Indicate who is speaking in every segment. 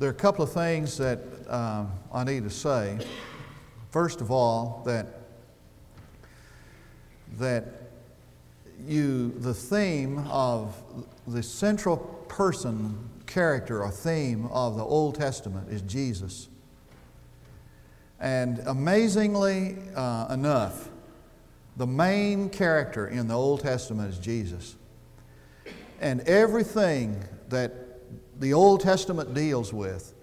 Speaker 1: there are a couple of things that um, I need to say. First of all, that that you the theme of the central person character or theme of the Old Testament is Jesus. And amazingly uh, enough, the main character in the Old Testament is Jesus. And everything that the Old Testament deals with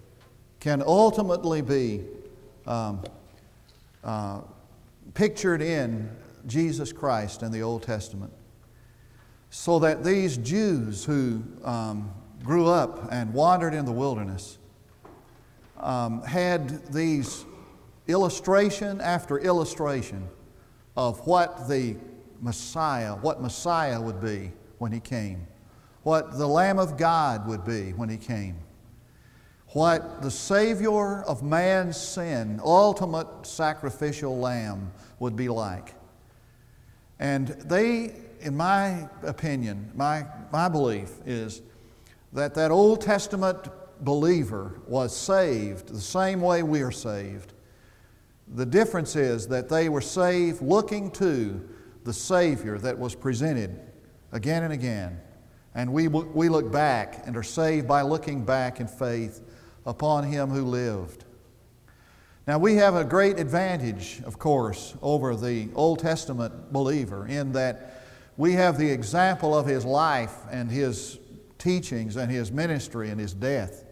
Speaker 1: can ultimately be um, uh, pictured in Jesus Christ in the Old Testament. So that these Jews who um, grew up and wandered in the wilderness um, had these illustration after illustration of what the Messiah, what Messiah would be when he came what the Lamb of God would be when He came, what the Savior of man's sin, ultimate sacrificial Lamb, would be like. And they, in my opinion, my, my belief is that that Old Testament believer was saved the same way we are saved. The difference is that they were saved looking to the Savior that was presented again and again. And we, we look back and are saved by looking back in faith upon Him who lived. Now, we have a great advantage, of course, over the Old Testament believer in that we have the example of His life and His teachings and His ministry and His death.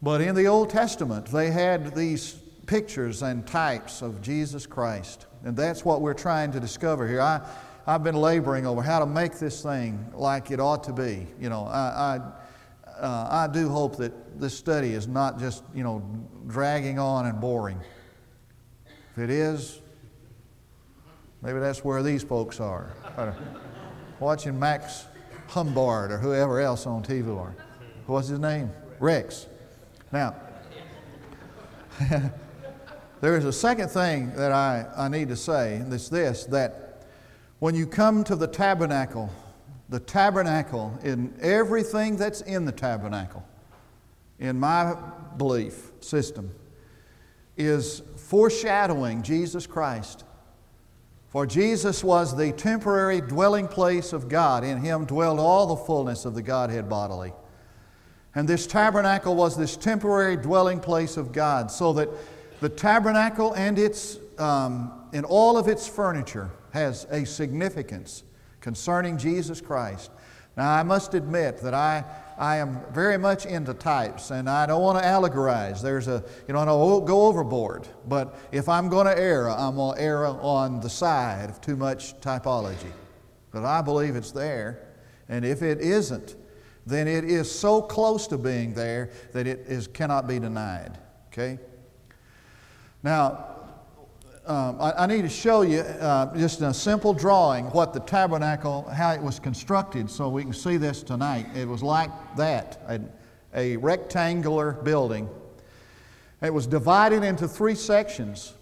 Speaker 1: But in the Old Testament, they had these pictures and types of Jesus Christ. And that's what we're trying to discover here. I, I've been laboring over how to make this thing like it ought to be. You know, I, I, uh, I do hope that this study is not just, you know, dragging on and boring. If it is, maybe that's where these folks are. Watching Max Humbard or whoever else on TV. or What's his name? Rex. Now, there is a second thing that I, I need to say, and it's this that when you come to the tabernacle, the tabernacle, in everything that's in the tabernacle, in my belief system, is foreshadowing Jesus Christ. For Jesus was the temporary dwelling place of God. In him dwelled all the fullness of the Godhead bodily. And this tabernacle was this temporary dwelling place of God, so that the tabernacle and its um, and all of its furniture has a significance concerning Jesus Christ. Now, I must admit that I, I am very much into types and I don't want to allegorize. There's a, you know, I don't oh, go overboard. But if I'm going to err, I'm going to err on the side of too much typology. But I believe it's there. And if it isn't, then it is so close to being there that it is, cannot be denied. Okay? Now, um, I, I, need to show you uh, just a simple drawing what the tabernacle, how it was constructed, so we can see this tonight. It was like that a, a rectangular building. It was divided into three sections.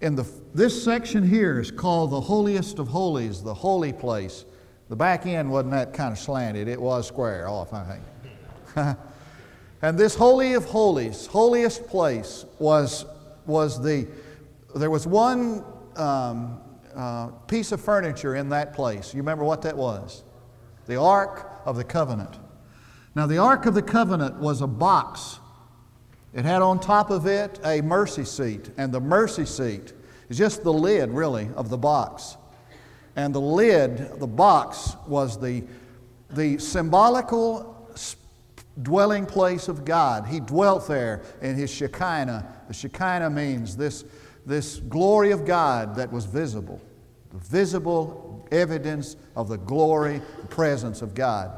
Speaker 1: In the, this section here is called the holiest of holies, the holy place. The back end wasn't that kind of slanted, it was square off, I think. and this holy of holies, holiest place, was, was the there was one um, uh, piece of furniture in that place. You remember what that was? The Ark of the Covenant. Now, the Ark of the Covenant was a box. It had on top of it a mercy seat, and the mercy seat is just the lid, really, of the box. And the lid, the box, was the, the symbolical dwelling place of God. He dwelt there in his Shekinah. The Shekinah means this this glory of God that was visible, the visible evidence of the glory presence of God.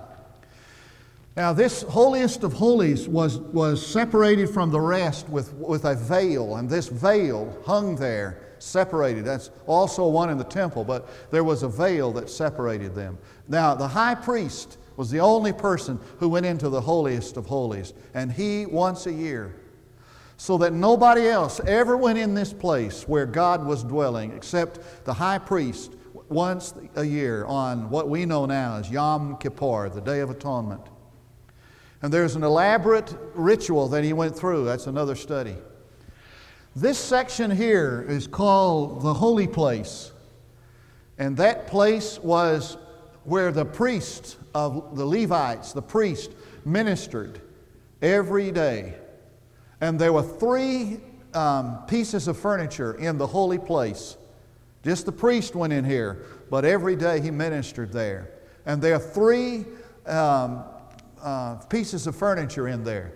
Speaker 1: Now, this holiest of holies was, was separated from the rest with, with a veil, and this veil hung there, separated. That's also one in the temple, but there was a veil that separated them. Now, the high priest was the only person who went into the holiest of holies, and he, once a year, so that nobody else ever went in this place where God was dwelling except the high priest once a year on what we know now as Yom Kippur, the Day of Atonement. And there's an elaborate ritual that he went through. That's another study. This section here is called the holy place. And that place was where the priests of the Levites, the priest, ministered every day. And there were three um, pieces of furniture in the holy place. Just the priest went in here, but every day he ministered there. And there are three um, uh, pieces of furniture in there.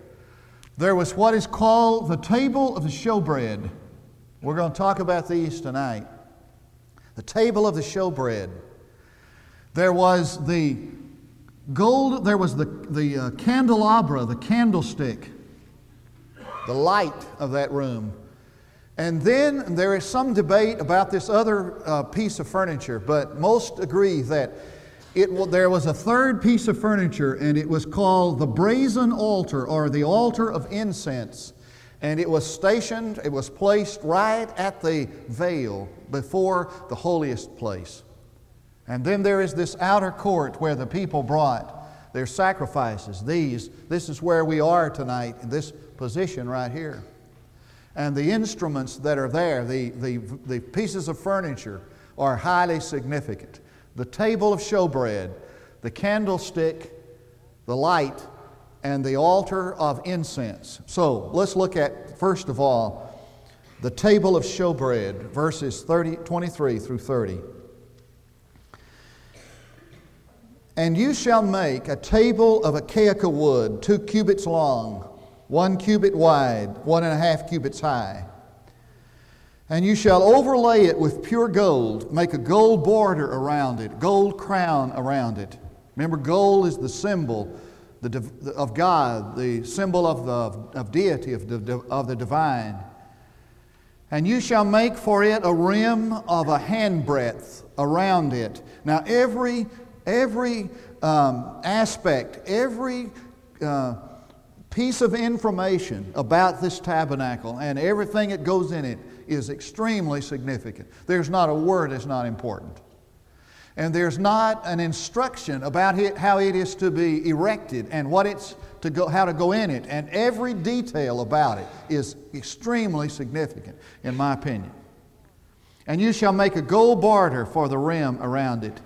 Speaker 1: There was what is called the table of the showbread. We're going to talk about these tonight. The table of the showbread. There was the gold, there was the, the uh, candelabra, the candlestick, the light of that room. And then there is some debate about this other uh, piece of furniture, but most agree that it, there was a third piece of furniture, and it was called the brazen altar or the altar of incense. And it was stationed, it was placed right at the veil before the holiest place. And then there is this outer court where the people brought their sacrifices. These, this is where we are tonight, in this position right here. And the instruments that are there, the, the, the pieces of furniture, are highly significant the table of showbread, the candlestick, the light, and the altar of incense. So let's look at, first of all, the table of showbread, verses 30, 23 through 30. And you shall make a table of acacia wood, two cubits long, one cubit wide, one and a half cubits high. And you shall overlay it with pure gold, make a gold border around it, gold crown around it. Remember, gold is the symbol of God, the symbol of, the, of deity, of the, of the divine. And you shall make for it a rim of a handbreadth around it. Now, every, every um, aspect, every uh, piece of information about this tabernacle and everything that goes in it is extremely significant. There's not a word that's not important. And there's not an instruction about it, how it is to be erected and what it's to go, how to go in it. And every detail about it is extremely significant, in my opinion. And you shall make a gold barter for the rim around it.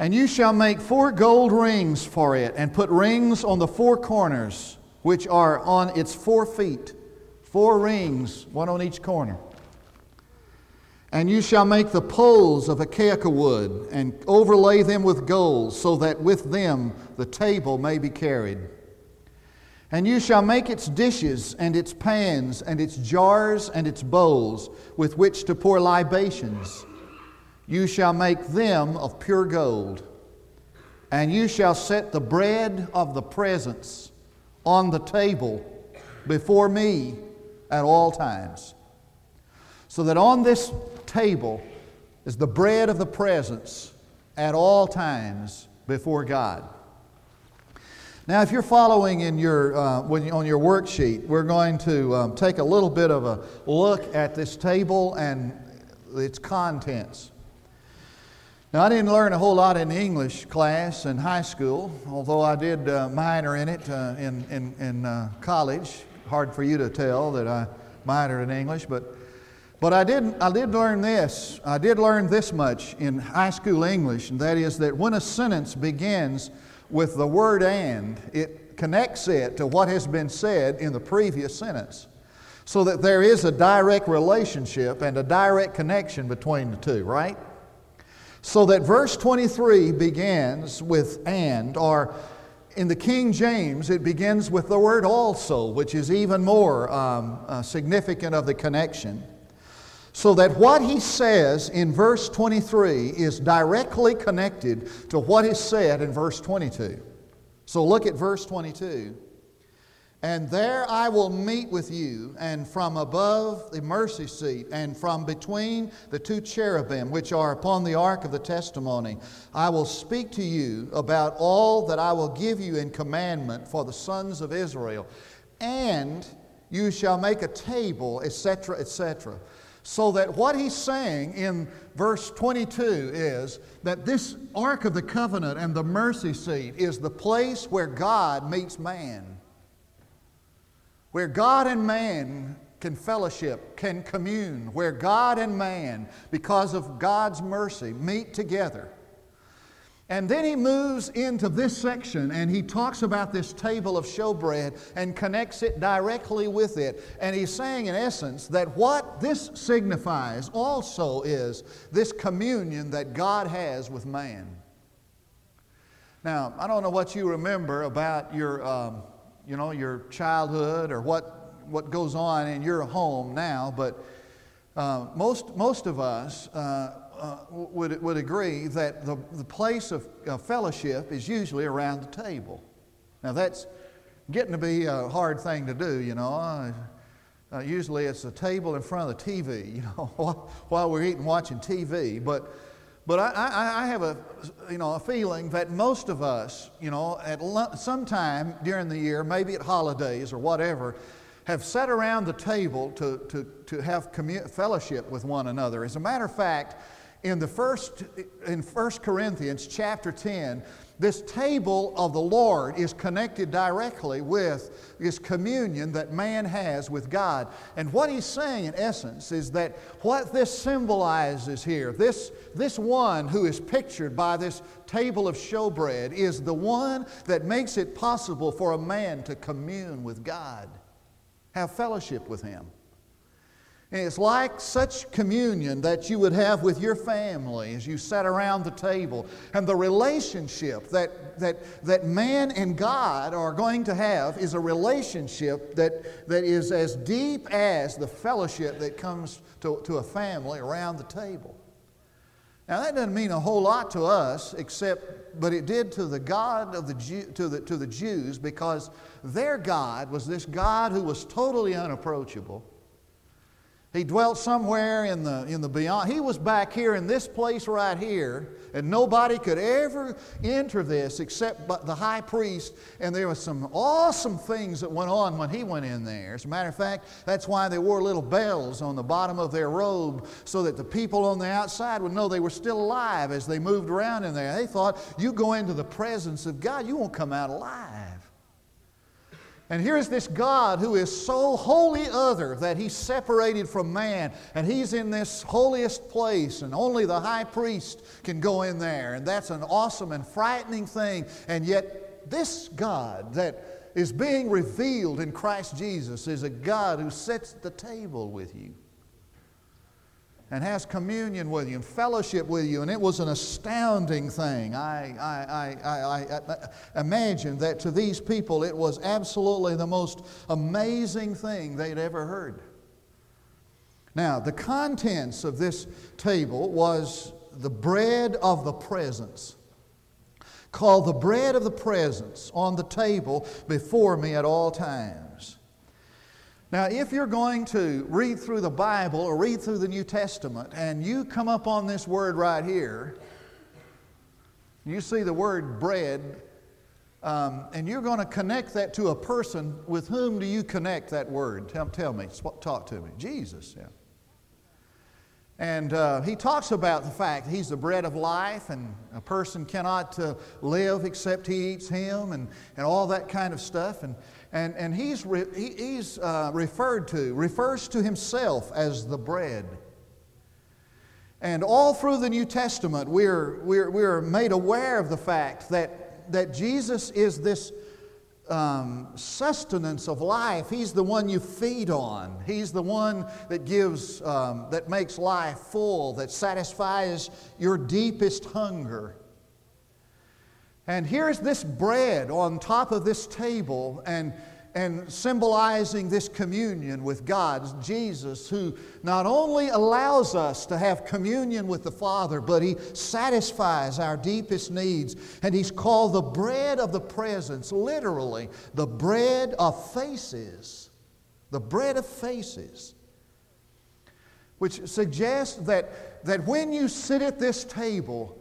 Speaker 1: And you shall make four gold rings for it, and put rings on the four corners, which are on its four feet. Four rings, one on each corner. And you shall make the poles of acacia wood and overlay them with gold, so that with them the table may be carried. And you shall make its dishes and its pans and its jars and its bowls with which to pour libations. You shall make them of pure gold. And you shall set the bread of the presence on the table before me at all times. So that on this table is the bread of the presence at all times before God. Now, if you're following in your, uh, on your worksheet, we're going to um, take a little bit of a look at this table and its contents. Now, I didn't learn a whole lot in English class in high school, although I did uh, minor in it uh, in, in, in uh, college hard for you to tell that I minored in English, but, but I, did, I did learn this. I did learn this much in high school English, and that is that when a sentence begins with the word and, it connects it to what has been said in the previous sentence. So that there is a direct relationship and a direct connection between the two, right? So that verse 23 begins with and, or in the King James, it begins with the word also, which is even more um, uh, significant of the connection. So that what he says in verse 23 is directly connected to what is said in verse 22. So look at verse 22. And there I will meet with you, and from above the mercy seat, and from between the two cherubim which are upon the ark of the testimony, I will speak to you about all that I will give you in commandment for the sons of Israel. And you shall make a table, etc., etc. So that what he's saying in verse 22 is that this Ark of the Covenant and the mercy seat is the place where God meets man. Where God and man can fellowship, can commune, where God and man, because of God's mercy, meet together. And then he moves into this section and he talks about this table of showbread and connects it directly with it. And he's saying, in essence, that what this signifies also is this communion that God has with man. Now, I don't know what you remember about your, um, you know, your childhood or what, what goes on in your home now, but uh, most, most of us, uh, uh, would, would agree that the, the place of fellowship is usually around the table. Now, that's getting to be a hard thing to do, you know. Uh, uh usually it's a table in front of the TV, you know, while we're eating, watching TV. But, but I, I, I, have a, you know, a feeling that most of us, you know, at some time during the year, maybe at holidays or whatever, have sat around the table to, to, to have commu- fellowship with one another. As a matter of fact, in the first in 1 corinthians chapter 10 this table of the lord is connected directly with this communion that man has with god and what he's saying in essence is that what this symbolizes here this this one who is pictured by this table of showbread is the one that makes it possible for a man to commune with god have fellowship with him and it's like such communion that you would have with your family as you sat around the table. And the relationship that, that, that man and God are going to have is a relationship that, that is as deep as the fellowship that comes to, to a family around the table. Now, that doesn't mean a whole lot to us, except, but it did to the God of the, Jew, to the, to the Jews because their God was this God who was totally unapproachable he dwelt somewhere in the, in the beyond. He was back here in this place right here, and nobody could ever enter this except but the high priest. And there were some awesome things that went on when he went in there. As a matter of fact, that's why they wore little bells on the bottom of their robe so that the people on the outside would know they were still alive as they moved around in there. They thought, you go into the presence of God, you won't come out alive. And here's this God who is so wholly other that he's separated from man, and he's in this holiest place, and only the high priest can go in there. And that's an awesome and frightening thing. And yet, this God that is being revealed in Christ Jesus is a God who sets the table with you and has communion with you and fellowship with you. And it was an astounding thing. I, I, I, I, imagine that to these people it was absolutely the most amazing thing they'd ever heard. Now, the contents of this table was the bread of the presence, called the bread of the presence on the table before me at all times. Now, if you're going to read through the Bible or read through the New Testament and you come up on this word right here, you see the word bread, um, and you're going to connect that to a person. With whom do you connect that word? Tell, tell me, talk to me. Jesus, yeah. And uh, he talks about the fact that he's the bread of life, and a person cannot uh, live except he eats him, and, and all that kind of stuff. And and, and he's, re, he, he's uh, referred to, refers to himself as the bread. And all through the New Testament, we're, we're, we're made aware of the fact that, that Jesus is this um, sustenance of life. He's the one you feed on. He's the one that gives, um, that makes life full, that satisfies your deepest hunger. And here's this bread on top of this table and, and symbolizing this communion with God, Jesus, who not only allows us to have communion with the Father, but He satisfies our deepest needs. And He's called the bread of the presence, literally, the bread of faces. The bread of faces. Which suggests that, that when you sit at this table,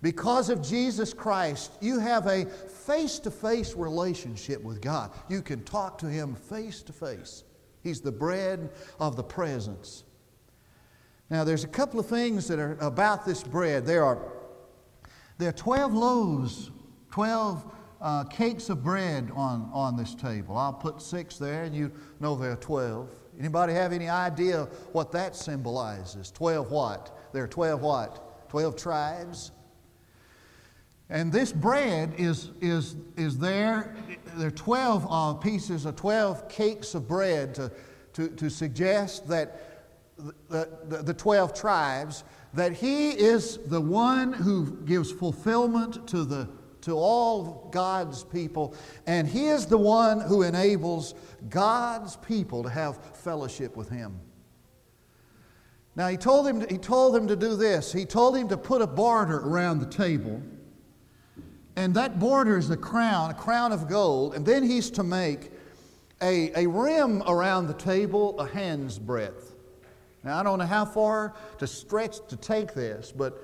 Speaker 1: because of Jesus Christ, you have a face to face relationship with God. You can talk to Him face to face. He's the bread of the presence. Now, there's a couple of things that are about this bread. There are, there are 12 loaves, 12 uh, cakes of bread on, on this table. I'll put six there, and you know there are 12. Anybody have any idea what that symbolizes? 12 what? There are 12 what? 12 tribes. And this bread is, is, is there. There are 12 uh, pieces of 12 cakes of bread to, to, to suggest that the, the, the 12 tribes, that he is the one who gives fulfillment to, the, to all God's people, and he is the one who enables God's people to have fellowship with him. Now, he told, him to, he told them to do this. He told him to put a border around the table and that border is a crown, a crown of gold, and then he's to make a, a rim around the table a hand's breadth. Now, I don't know how far to stretch to take this, but,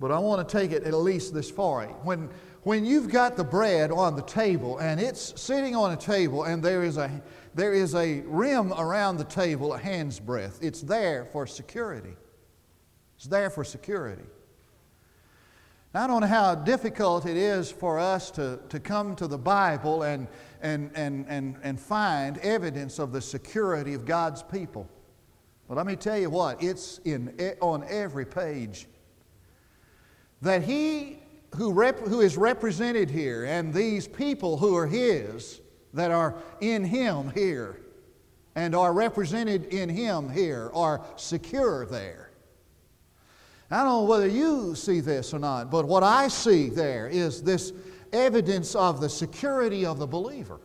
Speaker 1: but I want to take it at least this far. When, when you've got the bread on the table and it's sitting on a table and there is a, there is a rim around the table a hand's breadth, it's there for security. It's there for security. I don't know how difficult it is for us to, to come to the Bible and, and, and, and, and find evidence of the security of God's people. But let me tell you what, it's in, on every page. That He who, rep, who is represented here and these people who are His, that are in Him here and are represented in Him here, are secure there. I don't know whether you see this or not, but what I see there is this evidence of the security of the believer.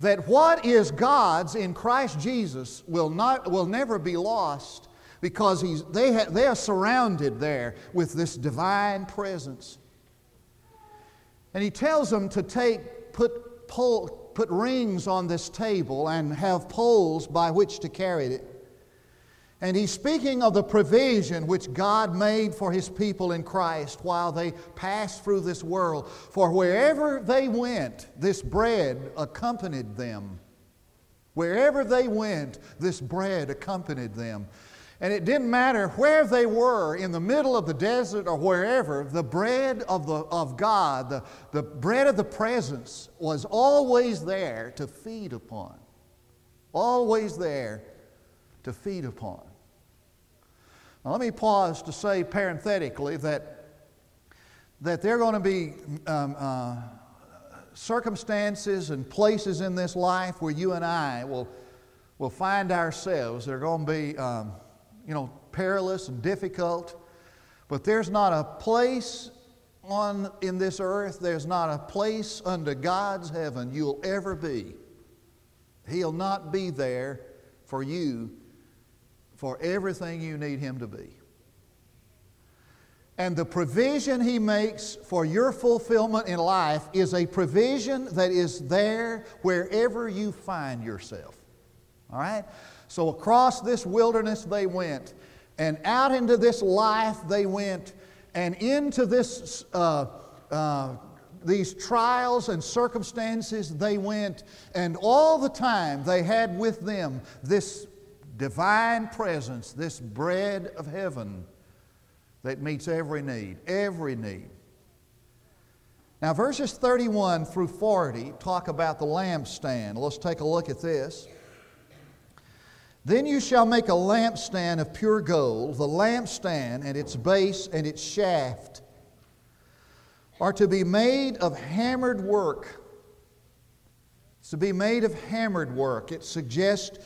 Speaker 1: That what is God's in Christ Jesus will, not, will never be lost because he's, they, ha, they are surrounded there with this divine presence. And he tells them to take, put, pole, put rings on this table and have poles by which to carry it. And he's speaking of the provision which God made for his people in Christ while they passed through this world. For wherever they went, this bread accompanied them. Wherever they went, this bread accompanied them. And it didn't matter where they were, in the middle of the desert or wherever, the bread of, the, of God, the, the bread of the presence, was always there to feed upon. Always there to feed upon. Now, let me pause to say parenthetically that, that there are going to be um, uh, circumstances and places in this life where you and I will, will find ourselves. They're going to be, um, you know, perilous and difficult. But there's not a place on in this earth, there's not a place under God's heaven you'll ever be. He'll not be there for you for everything you need Him to be. And the provision He makes for your fulfillment in life is a provision that is there wherever you find yourself. All right? So across this wilderness they went, and out into this life they went, and into this, uh, uh, these trials and circumstances they went, and all the time they had with them this divine presence, this bread of heaven that meets every need, every need. Now, verses 31 through 40 talk about the lampstand. Let's take a look at this. Then you shall make a lampstand of pure gold. The lampstand and its base and its shaft are to be made of hammered work. It's to be made of hammered work. It suggests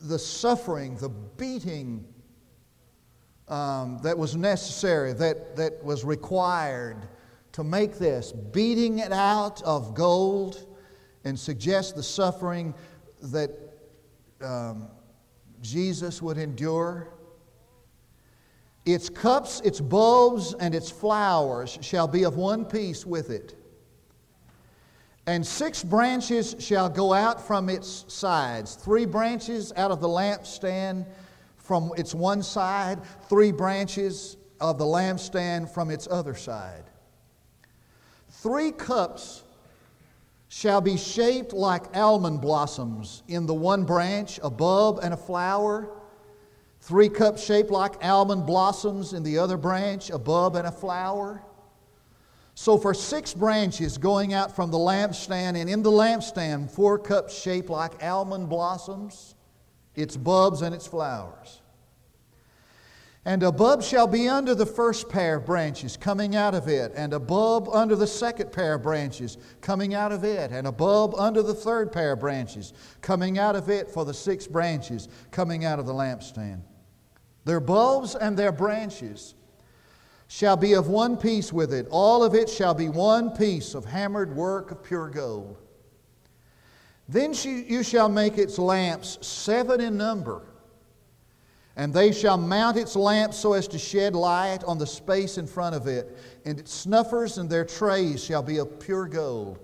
Speaker 1: the suffering, the beating um, that was necessary, that, that was required to make this, beating it out of gold and suggest the suffering that um, Jesus would endure. Its cups, its bulbs, and its flowers shall be of one piece with it. And six branches shall go out from its sides three branches out of the lampstand from its one side, three branches of the lampstand from its other side. Three cups shall be shaped like almond blossoms in the one branch, a bulb and a flower. three cups shaped like almond blossoms in the other branch, a bulb and a flower. So, for six branches going out from the lampstand, and in the lampstand, four cups shaped like almond blossoms, its bulbs and its flowers. And a bulb shall be under the first pair of branches coming out of it, and a bulb under the second pair of branches coming out of it, and a bulb under the third pair of branches coming out of it for the six branches coming out of the lampstand. Their bulbs and their branches shall be of one piece with it. All of it shall be one piece of hammered work of pure gold. Then you shall make its lamps seven in number, and they shall mount its lamps so as to shed light on the space in front of it. And its snuffers and their trays shall be of pure gold.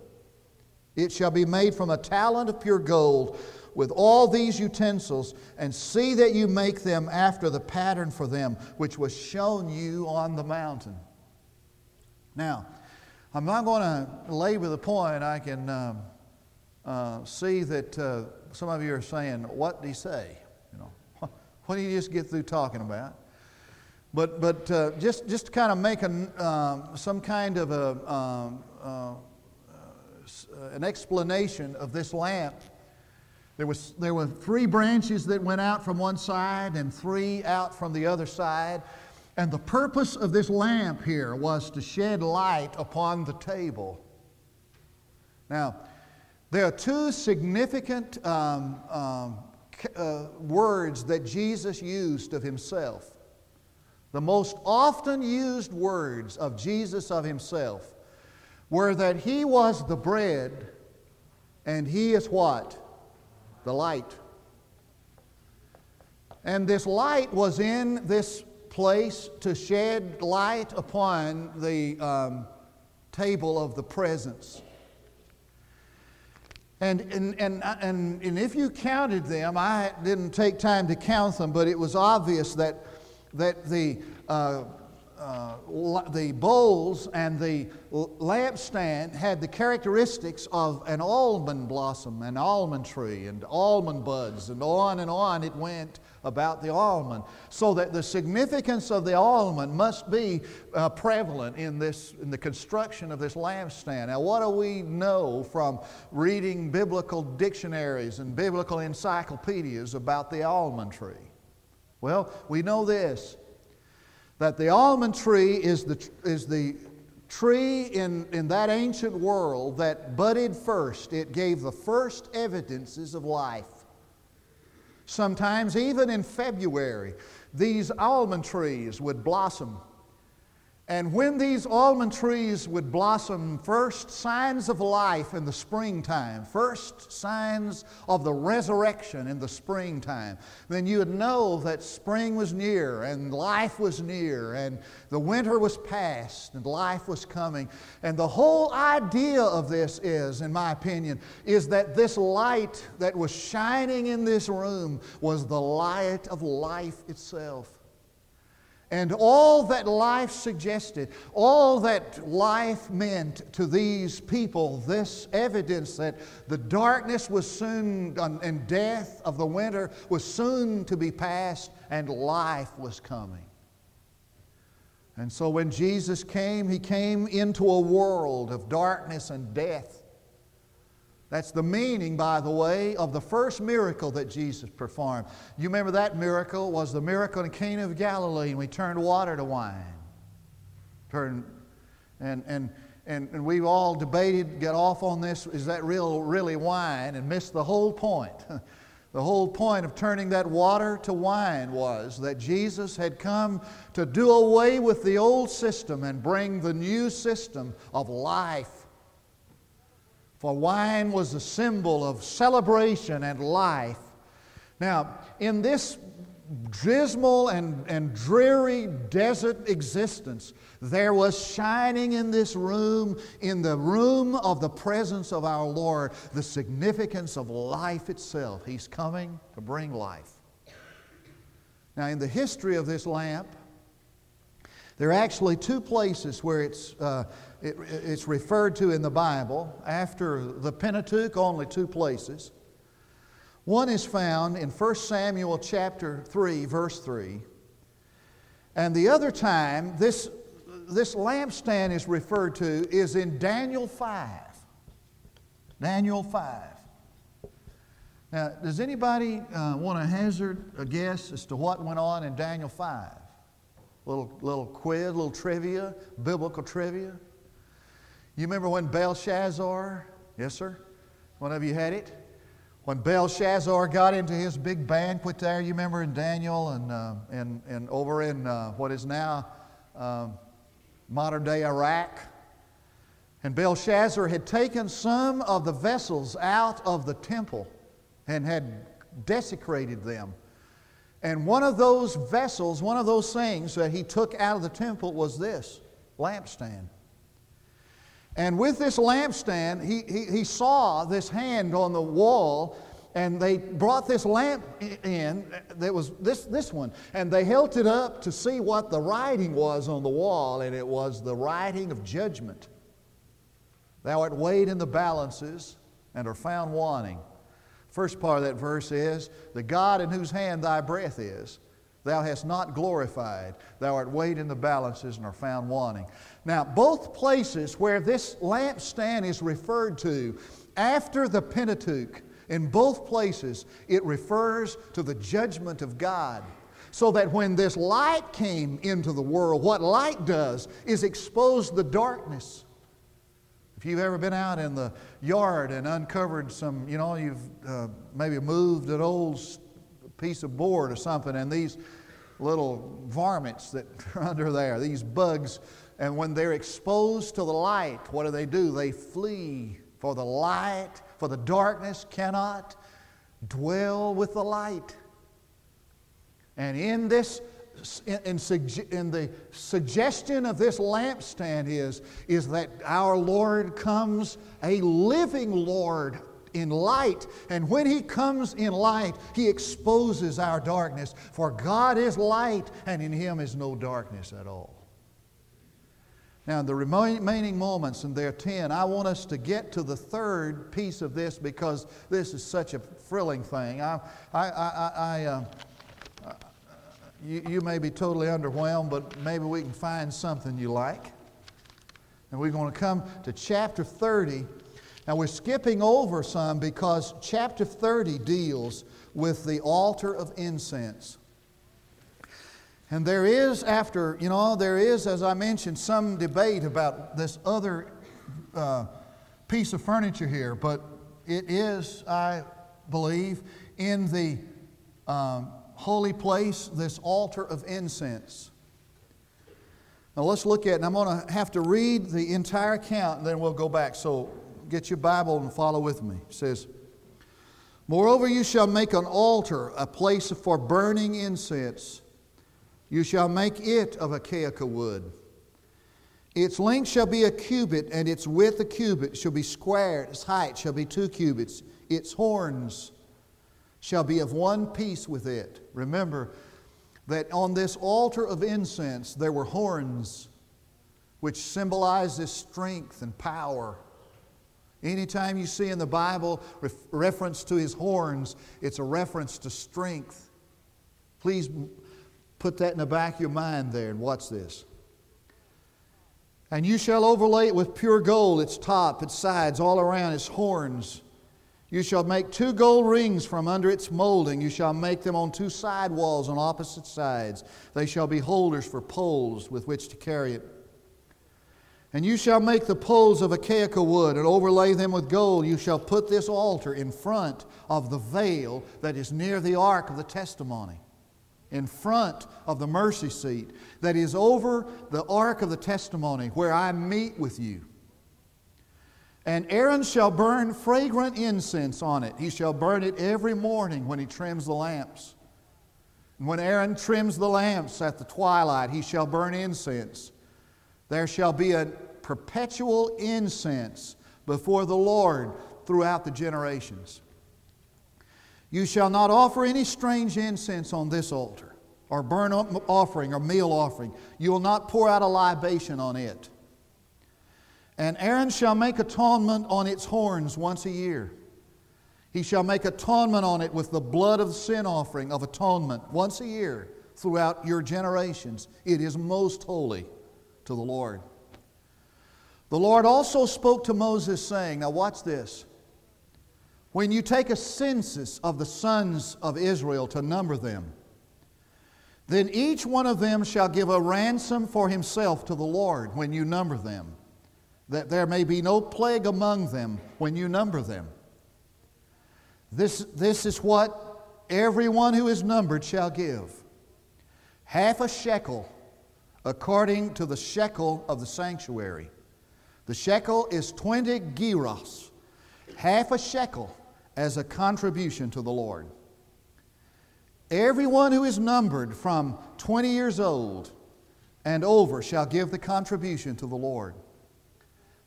Speaker 1: It shall be made from a talent of pure gold with all these utensils, and see that you make them after the pattern for them which was shown you on the mountain. Now, I'm not going to labor the point. I can um, uh, see that uh, some of you are saying, "What did he say?" You know, what did he just get through talking about? But, but uh, just, just to kind of make an, um, some kind of a, um, uh, an explanation of this lamp there, was, there were three branches that went out from one side and three out from the other side. And the purpose of this lamp here was to shed light upon the table. Now, there are two significant um, um, uh, words that Jesus used of himself. The most often used words of Jesus of himself were that he was the bread and he is what? The light. And this light was in this place to shed light upon the um, table of the presence. And, and, and, and, and if you counted them, I didn't take time to count them, but it was obvious that, that the uh, uh, the bowls and the lampstand had the characteristics of an almond blossom, an almond tree, and almond buds, and on and on it went about the almond. So that the significance of the almond must be uh, prevalent in, this, in the construction of this lampstand. Now, what do we know from reading biblical dictionaries and biblical encyclopedias about the almond tree? Well, we know this that the almond tree is the, is the tree in, in that ancient world that budded first. It gave the first evidences of life. Sometimes, even in February, these almond trees would blossom and when these almond trees would blossom, first signs of life in the springtime, first signs of the resurrection in the springtime, then you would know that spring was near and life was near and the winter was past and life was coming. And the whole idea of this is, in my opinion, is that this light that was shining in this room was the light of life itself. And all that life suggested, all that life meant to these people, this evidence that the darkness was soon, and death of the winter was soon to be past, and life was coming. And so when Jesus came, he came into a world of darkness and death. That's the meaning, by the way, of the first miracle that Jesus performed. You remember that miracle was the miracle in Cana of Galilee, and we turned water to wine. Turned, and, and, and, and we've all debated, get off on this, is that real, really wine, and missed the whole point. The whole point of turning that water to wine was that Jesus had come to do away with the old system and bring the new system of life for wine was a symbol of celebration and life. Now, in this dismal and, and dreary desert existence, there was shining in this room, in the room of the presence of our Lord, the significance of life itself. He's coming to bring life. Now, in the history of this lamp, there are actually two places where it's, uh, it, it's referred to in the Bible. After the Pentateuch, only two places. One is found in 1 Samuel chapter 3, verse 3. And the other time this, this lampstand is referred to is in Daniel 5. Daniel 5. Now, does anybody uh, want to hazard a guess as to what went on in Daniel 5? Little, little quiz, little trivia, biblical trivia. You remember when Belshazzar, yes, sir? One of you had it? When Belshazzar got into his big banquet there, you remember in Daniel and, uh, and, and over in uh, what is now um, modern day Iraq. And Belshazzar had taken some of the vessels out of the temple and had desecrated them. And one of those vessels, one of those things that he took out of the temple was this lampstand. And with this lampstand, he, he, he saw this hand on the wall, and they brought this lamp in, that was this, this one, and they held it up to see what the writing was on the wall, and it was the writing of judgment. Thou art weighed in the balances and are found wanting. First part of that verse is, The God in whose hand thy breath is, thou hast not glorified. Thou art weighed in the balances and are found wanting. Now, both places where this lampstand is referred to after the Pentateuch, in both places, it refers to the judgment of God. So that when this light came into the world, what light does is expose the darkness. If you've ever been out in the yard and uncovered some, you know, you've uh, maybe moved an old piece of board or something, and these little varmints that are under there, these bugs, and when they're exposed to the light, what do they do? They flee, for the light, for the darkness cannot dwell with the light. And in this in, in, in, the suggestion of this lampstand is, is that our Lord comes a living Lord in light. And when He comes in light, He exposes our darkness. For God is light, and in Him is no darkness at all. Now, in the remaining moments, and there are 10, I want us to get to the third piece of this because this is such a thrilling thing. I, I, I, I uh, you, you may be totally underwhelmed, but maybe we can find something you like. And we're going to come to chapter 30. Now, we're skipping over some because chapter 30 deals with the altar of incense. And there is, after, you know, there is, as I mentioned, some debate about this other uh, piece of furniture here, but it is, I believe, in the um, holy place, this altar of incense. Now let's look at. And I'm going to have to read the entire account and then we'll go back. So get your Bible and follow with me. It says, Moreover, you shall make an altar, a place for burning incense. You shall make it of acacia wood. Its length shall be a cubit, and its width a cubit, shall be squared. its height shall be two cubits. Its horns shall be of one piece with it. Remember that on this altar of incense there were horns, which symbolizes strength and power. Anytime you see in the Bible reference to his horns, it's a reference to strength. Please put that in the back of your mind there and watch this. And you shall overlay it with pure gold, its top, its sides, all around its horns. You shall make two gold rings from under its molding. You shall make them on two side walls on opposite sides. They shall be holders for poles with which to carry it. And you shall make the poles of acacia wood and overlay them with gold. You shall put this altar in front of the veil that is near the ark of the testimony, in front of the mercy seat that is over the ark of the testimony, where I meet with you. And Aaron shall burn fragrant incense on it. He shall burn it every morning when he trims the lamps. And when Aaron trims the lamps at the twilight, he shall burn incense. There shall be a perpetual incense before the Lord throughout the generations. You shall not offer any strange incense on this altar, or burn offering, or meal offering. You will not pour out a libation on it. And Aaron shall make atonement on its horns once a year. He shall make atonement on it with the blood of the sin offering of atonement once a year throughout your generations. It is most holy to the Lord. The Lord also spoke to Moses, saying, Now watch this. When you take a census of the sons of Israel to number them, then each one of them shall give a ransom for himself to the Lord when you number them, that there may be no plague among them when you number them. This, this is what everyone who is numbered shall give half a shekel according to the shekel of the sanctuary. The shekel is 20 gerahs, half a shekel as a contribution to the Lord. Everyone who is numbered from 20 years old and over shall give the contribution to the Lord.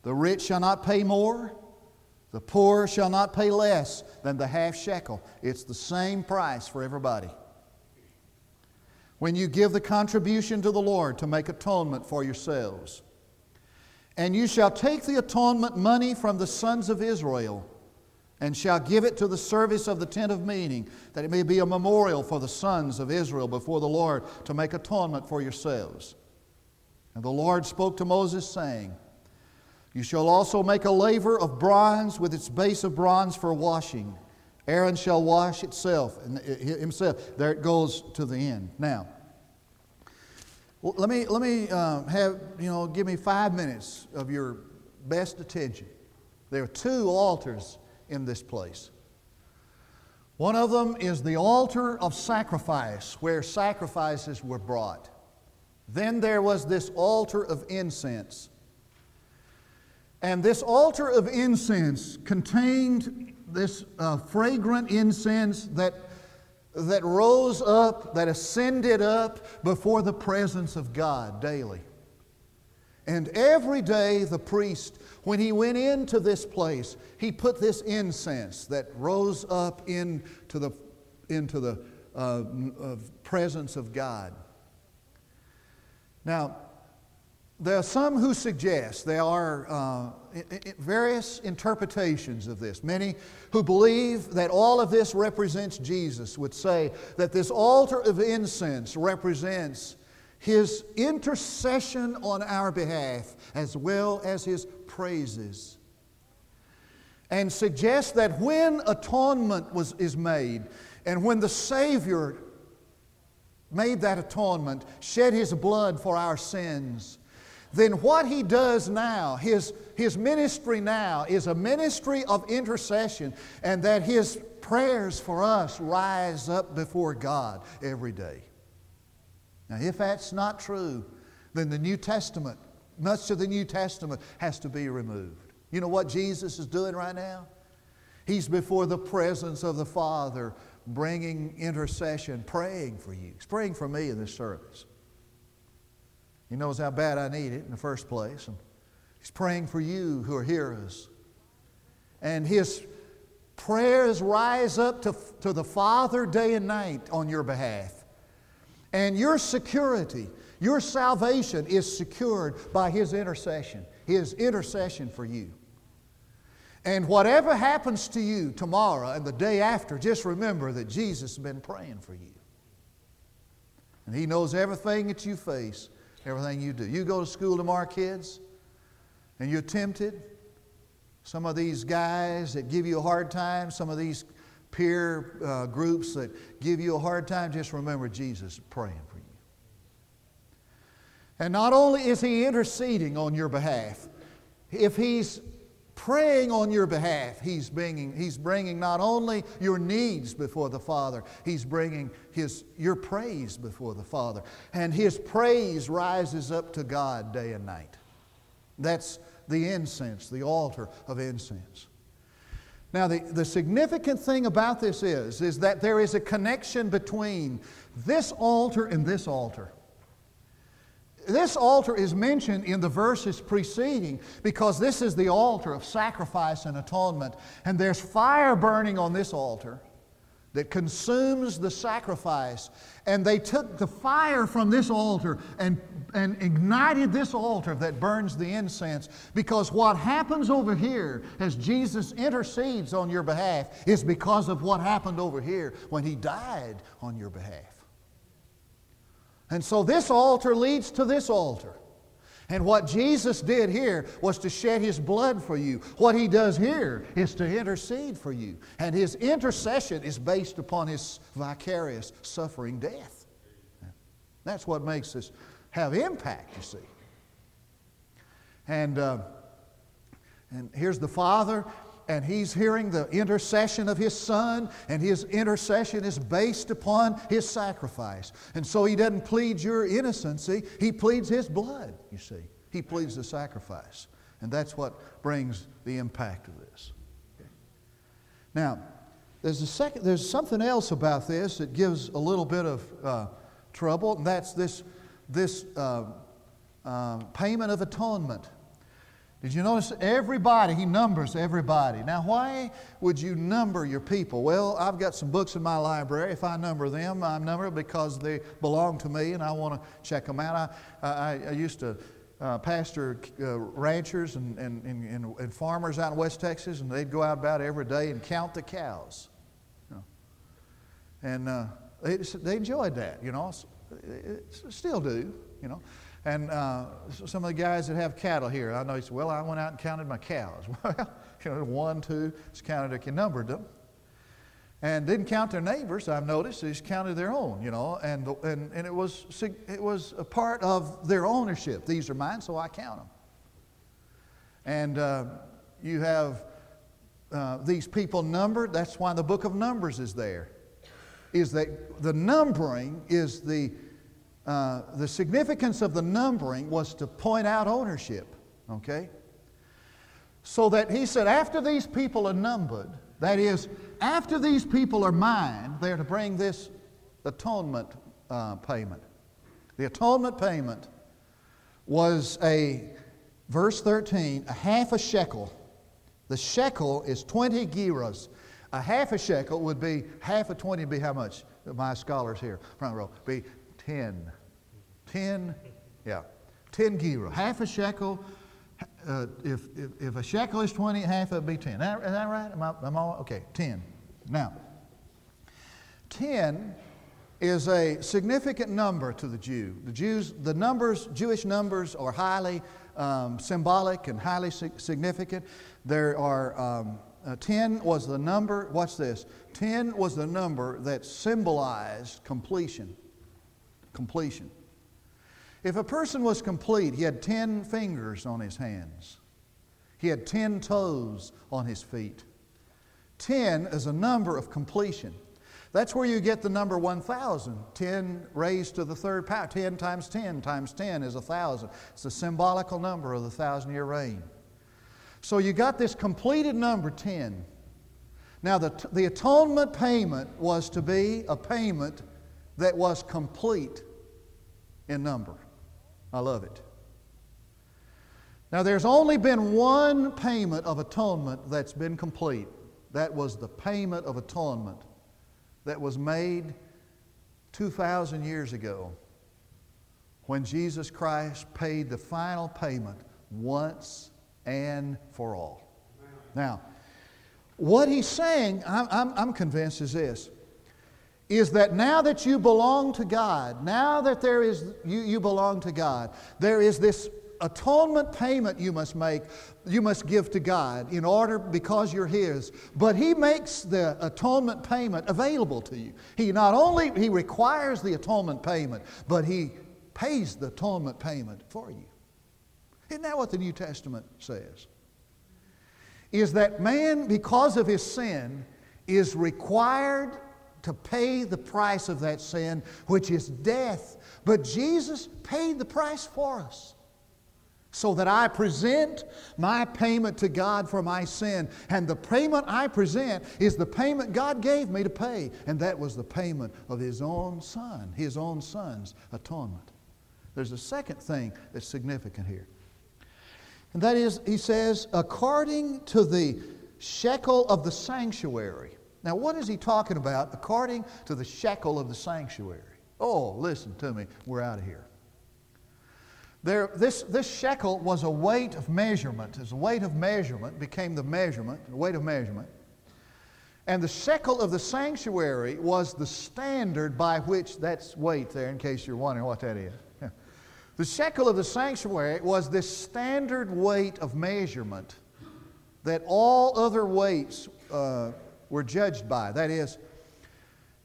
Speaker 1: The rich shall not pay more, the poor shall not pay less than the half shekel. It's the same price for everybody. When you give the contribution to the Lord to make atonement for yourselves, and you shall take the atonement money from the sons of Israel, and shall give it to the service of the tent of meeting, that it may be a memorial for the sons of Israel before the Lord to make atonement for yourselves. And the Lord spoke to Moses, saying, you shall also make a laver of bronze with its base of bronze for washing. Aaron shall wash itself and himself. There it goes to the end. Now, let me let me uh, have you know give me five minutes of your best attention. There are two altars in this place. One of them is the altar of sacrifice, where sacrifices were brought. Then there was this altar of incense and this altar of incense contained this uh, fragrant incense that, that rose up, that ascended up before the presence of God daily. And every day, the priest, when he went into this place, he put this incense that rose up into the, into the uh, uh, presence of God. Now, there are some who suggest there are uh, various interpretations of this. Many who believe that all of this represents Jesus would say that this altar of incense represents his intercession on our behalf as well as his praises. And suggest that when atonement was, is made and when the Savior made that atonement, shed his blood for our sins, then what he does now, his, his ministry now, is a ministry of intercession, and that his prayers for us rise up before God every day. Now, if that's not true, then the New Testament, much of the New Testament, has to be removed. You know what Jesus is doing right now? He's before the presence of the Father, bringing intercession, praying for you. He's praying for me in this service. He knows how bad I need it in the first place. And He's praying for you who are hearers. And His prayers rise up to, to the Father day and night on your behalf. And your security, your salvation is secured by His intercession, His intercession for you. And whatever happens to you tomorrow and the day after, just remember that Jesus has been praying for you. And He knows everything that you face everything you do. You go to school tomorrow, kids, and you're tempted. Some of these guys that give you a hard time, some of these peer uh, groups that give you a hard time, just remember Jesus praying for you. And not only is He interceding on your behalf, if He's praying on your behalf. He's bringing, he's bringing not only your needs before the Father, He's bringing his, your praise before the Father. And His praise rises up to God day and night. That's the incense, the altar of incense. Now, the, the significant thing about this is, is that there is a connection between this altar and this altar. This altar is mentioned in the verses preceding because this is the altar of sacrifice and atonement. And there's fire burning on this altar. that consumes the sacrifice. And they took the fire from this altar and, and ignited this altar that burns the incense. Because what happens over here as Jesus intercedes on your behalf is because of what happened over here when he died on your behalf. And so this altar leads to this altar. And what Jesus did here was to shed his blood for you. What he does here is to intercede for you. And his intercession is based upon his vicarious suffering death. That's what makes this have impact, you see. And, uh, and here's the Father and he's hearing the intercession of his son, and his intercession is based upon his sacrifice. And so he doesn't plead your innocency, he pleads his blood, you see. He pleads the sacrifice. And that's what brings the impact of this. Okay. Now, there's, a second, there's something else about this that gives a little bit of uh, trouble, and that's this, this uh, uh, payment of atonement. Did you notice everybody? He numbers everybody. Now, why would you number your people? Well, I've got some books in my library. If I number them, I number because they belong to me and I want to check them out. I, I, I used to uh, pastor uh, ranchers and, and, and, and, farmers out in West Texas, and they'd go out about every day and count the cows. You know. And uh, they, they enjoyed that, you know. Still do, you know. And uh, some of the guys that have cattle here, I know he said, Well, I went out and counted my cows. Well, you know, one, two, it's counted, he numbered them. And didn't count their neighbors, I've noticed. They just counted their own, you know, and, and, and it, was, it was a part of their ownership. These are mine, so I count them. And uh, you have uh, these people numbered. That's why the book of Numbers is there. Is that the numbering is the uh, the significance of the numbering was to point out ownership, okay? So that he said, after these people are numbered, that is, after these people are mine, they're to bring this atonement uh, payment. The atonement payment was a, verse 13, a half a shekel. The shekel is 20 gerahs. A half a shekel would be, half of 20 would be how much? My scholars here, front row, be 10 10, yeah, 10 gerah, half a shekel. Uh, if, if, if, a shekel is 20, half of it would be 10. Is that, is that right? Am I, am I, okay, 10. Now, 10 is a significant number to the Jew. The Jews, the numbers, Jewish numbers are highly um, symbolic and highly significant. There are, um, uh, 10 was the number, watch this, 10 was the number that symbolized completion. Completion. If a person was complete, he had 10 fingers on his hands, he had 10 toes on his feet. 10 is a number of completion. That's where you get the number 1,000. 10 raised to the third power. 10 times 10 times 10 is 1,000. It's the symbolical number of the thousand year reign. So you got this completed number 10. Now, the, the atonement payment was to be a payment that was complete in number. I love it. Now, there's only been one payment of atonement that's been complete. That was the payment of atonement that was made 2,000 years ago when Jesus Christ paid the final payment once and for all. Now, what he's saying, I'm, convinced, is this is that now that you belong to God, now that there is you, you belong to God, there is this atonement payment you must make, you must give to God in order because you're His. But He makes the atonement payment available to you. He not only He requires the atonement payment, but He pays the atonement payment for you. Isn't that what the New Testament says? Is that man, because of his sin, is required to pay the price of that sin, which is death. But Jesus paid the price for us so that I present my payment to God for my sin. And the payment I present is the payment God gave me to pay. And that was the payment of His own Son, His own Son's atonement. There's a second thing that's significant here. And that is, He says, according to the shekel of the sanctuary. Now, what is he talking about according to the shekel of the sanctuary? Oh, listen to me. We're out of here. There, this, this shekel was a weight of measurement. As a weight of measurement became the measurement, the weight of measurement. And the shekel of the sanctuary was the standard by which, that's weight there, in case you're wondering what that is. The shekel of the sanctuary was this standard weight of measurement that all other weights uh, were judged by. That is,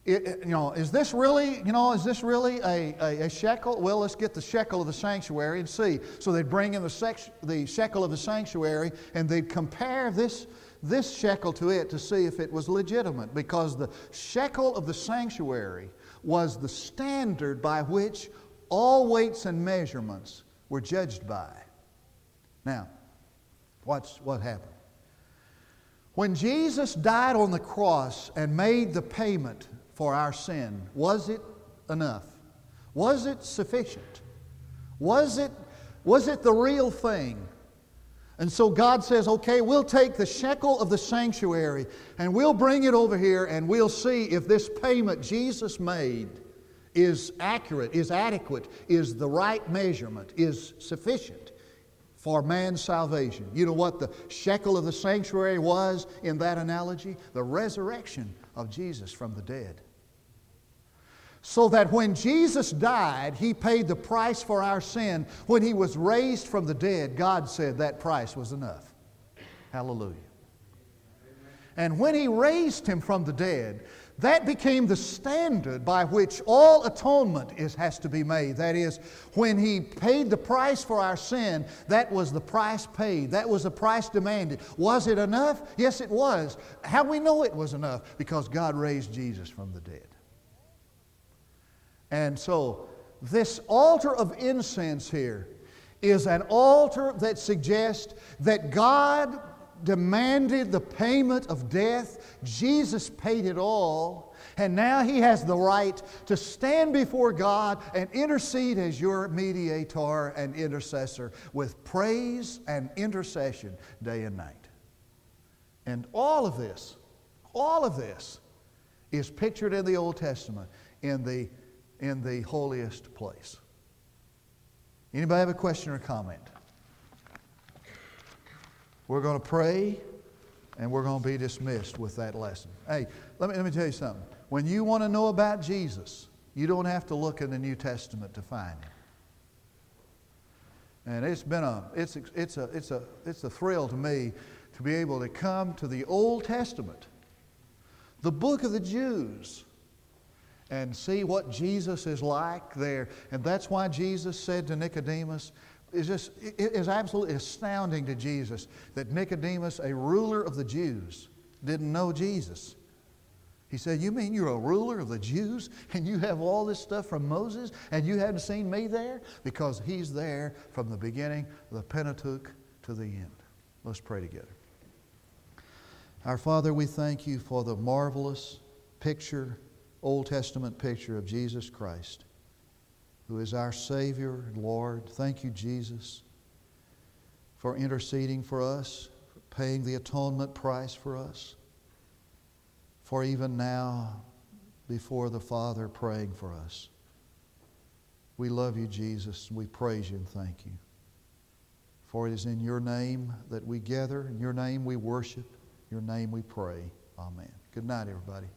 Speaker 1: it, you know, is this really, you know, is this really a, a, a, shekel? Well, let's get the shekel of the sanctuary and see. So they'd bring in the, sex, the shekel of the sanctuary and they'd compare this, this shekel to it to see if it was legitimate because the shekel of the sanctuary was the standard by which all weights and measurements were judged by. Now, what's, what happened? When Jesus died on the cross and made the payment for our sin, was it enough? Was it sufficient? Was it, was it the real thing? And so God says, okay, we'll take the shekel of the sanctuary and we'll bring it over here and we'll see if this payment Jesus made is accurate, is adequate, is the right measurement, is sufficient for man's salvation. You know what the shekel of the sanctuary was in that analogy? The resurrection of Jesus from the dead. So that when Jesus died, He paid the price for our sin. When He was raised from the dead, God said that price was enough. Hallelujah. And when He raised Him from the dead, that became the standard by which all atonement is, has to be made. That is, when He paid the price for our sin, that was the price paid. That was the price demanded. Was it enough? Yes, it was. How we know it was enough? Because God raised Jesus from the dead. And so, this altar of incense here is an altar that suggests that God demanded the payment of death. Jesus paid it all. And now he has the right to stand before God and intercede as your mediator and intercessor with praise and intercession day and night. And all of this, all of this is pictured in the Old Testament in the, in the holiest place. Anybody have a question or comment? We're going to pray and we're going to be dismissed with that lesson. Hey, let me, let me tell you something. When you want to know about Jesus, you don't have to look in the New Testament to find him. And it's been a, it's, it's a, it's a, it's a thrill to me to be able to come to the Old Testament, the book of the Jews, and see what Jesus is like there. And that's why Jesus said to Nicodemus, is just it is absolutely astounding to Jesus that Nicodemus, a ruler of the Jews, didn't know Jesus. He said, You mean you're a ruler of the Jews and you have all this stuff from Moses and you hadn't seen me there? Because he's there from the beginning, the Pentateuch to the end. Let's pray together. Our Father, we thank you for the marvelous picture, Old Testament picture of Jesus Christ who is our Savior and Lord. Thank you, Jesus, for interceding for us, for paying the atonement price for us, for even now before the Father praying for us. We love you, Jesus, and we praise you and thank you. For it is in your name that we gather, in your name we worship, in your name we pray. Amen. Good night, everybody.